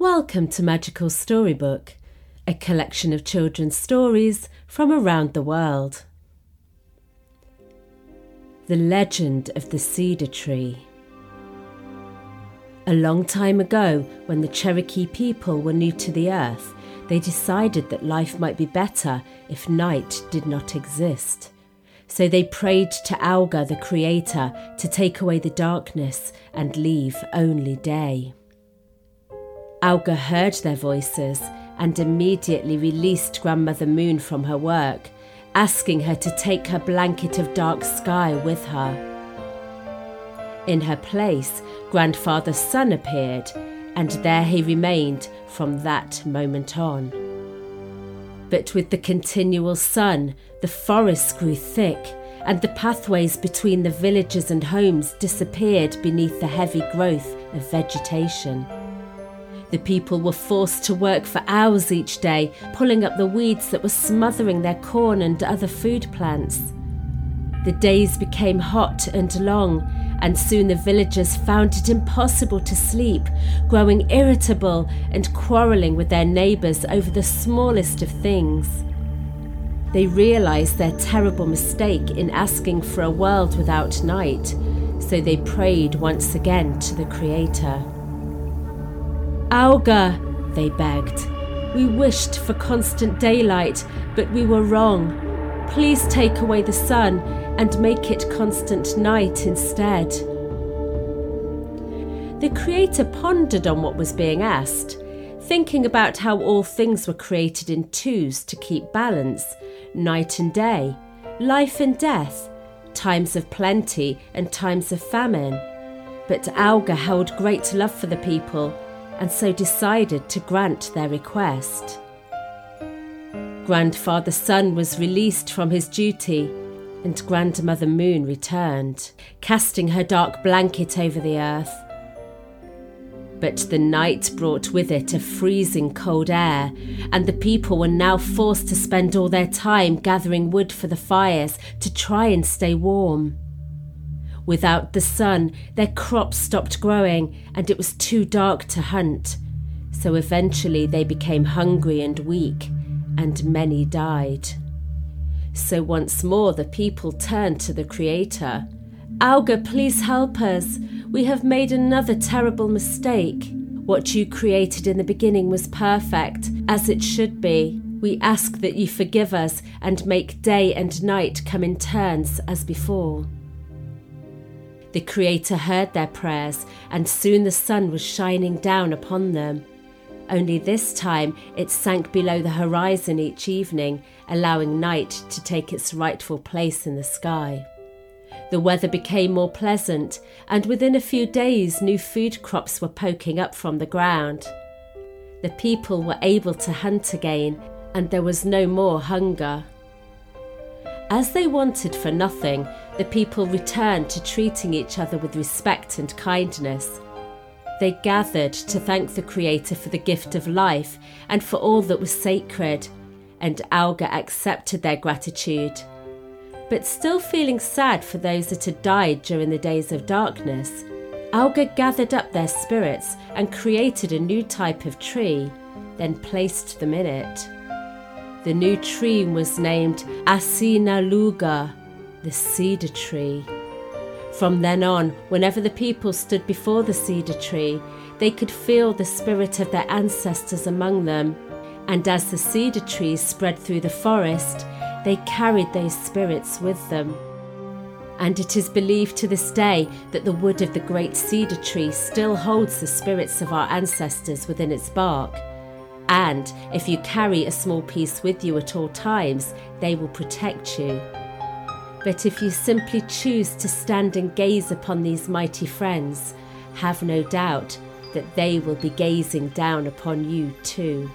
Welcome to Magical Storybook, a collection of children's stories from around the world. The Legend of the Cedar Tree. A long time ago, when the Cherokee people were new to the earth, they decided that life might be better if night did not exist. So they prayed to Auga, the Creator, to take away the darkness and leave only day. Auga heard their voices and immediately released Grandmother Moon from her work, asking her to take her blanket of dark sky with her. In her place, Grandfather Sun appeared, and there he remained from that moment on. But with the continual sun, the forests grew thick, and the pathways between the villages and homes disappeared beneath the heavy growth of vegetation. The people were forced to work for hours each day, pulling up the weeds that were smothering their corn and other food plants. The days became hot and long, and soon the villagers found it impossible to sleep, growing irritable and quarrelling with their neighbours over the smallest of things. They realised their terrible mistake in asking for a world without night, so they prayed once again to the Creator. Auga, they begged. We wished for constant daylight, but we were wrong. Please take away the sun and make it constant night instead. The Creator pondered on what was being asked, thinking about how all things were created in twos to keep balance night and day, life and death, times of plenty and times of famine. But Auga held great love for the people and so decided to grant their request. Grandfather Sun was released from his duty, and Grandmother Moon returned, casting her dark blanket over the earth. But the night brought with it a freezing cold air, and the people were now forced to spend all their time gathering wood for the fires to try and stay warm. Without the sun, their crops stopped growing and it was too dark to hunt. So eventually they became hungry and weak, and many died. So once more the people turned to the Creator. Auga, please help us. We have made another terrible mistake. What you created in the beginning was perfect, as it should be. We ask that you forgive us and make day and night come in turns as before. The Creator heard their prayers, and soon the sun was shining down upon them. Only this time it sank below the horizon each evening, allowing night to take its rightful place in the sky. The weather became more pleasant, and within a few days new food crops were poking up from the ground. The people were able to hunt again, and there was no more hunger. As they wanted for nothing, the people returned to treating each other with respect and kindness. They gathered to thank the Creator for the gift of life and for all that was sacred, and Auga accepted their gratitude. But still feeling sad for those that had died during the days of darkness, Auga gathered up their spirits and created a new type of tree, then placed them in it. The new tree was named Asinaluga, the cedar tree. From then on, whenever the people stood before the cedar tree, they could feel the spirit of their ancestors among them. And as the cedar trees spread through the forest, they carried those spirits with them. And it is believed to this day that the wood of the great cedar tree still holds the spirits of our ancestors within its bark and if you carry a small piece with you at all times, they will protect you. But if you simply choose to stand and gaze upon these mighty friends, have no doubt that they will be gazing down upon you too.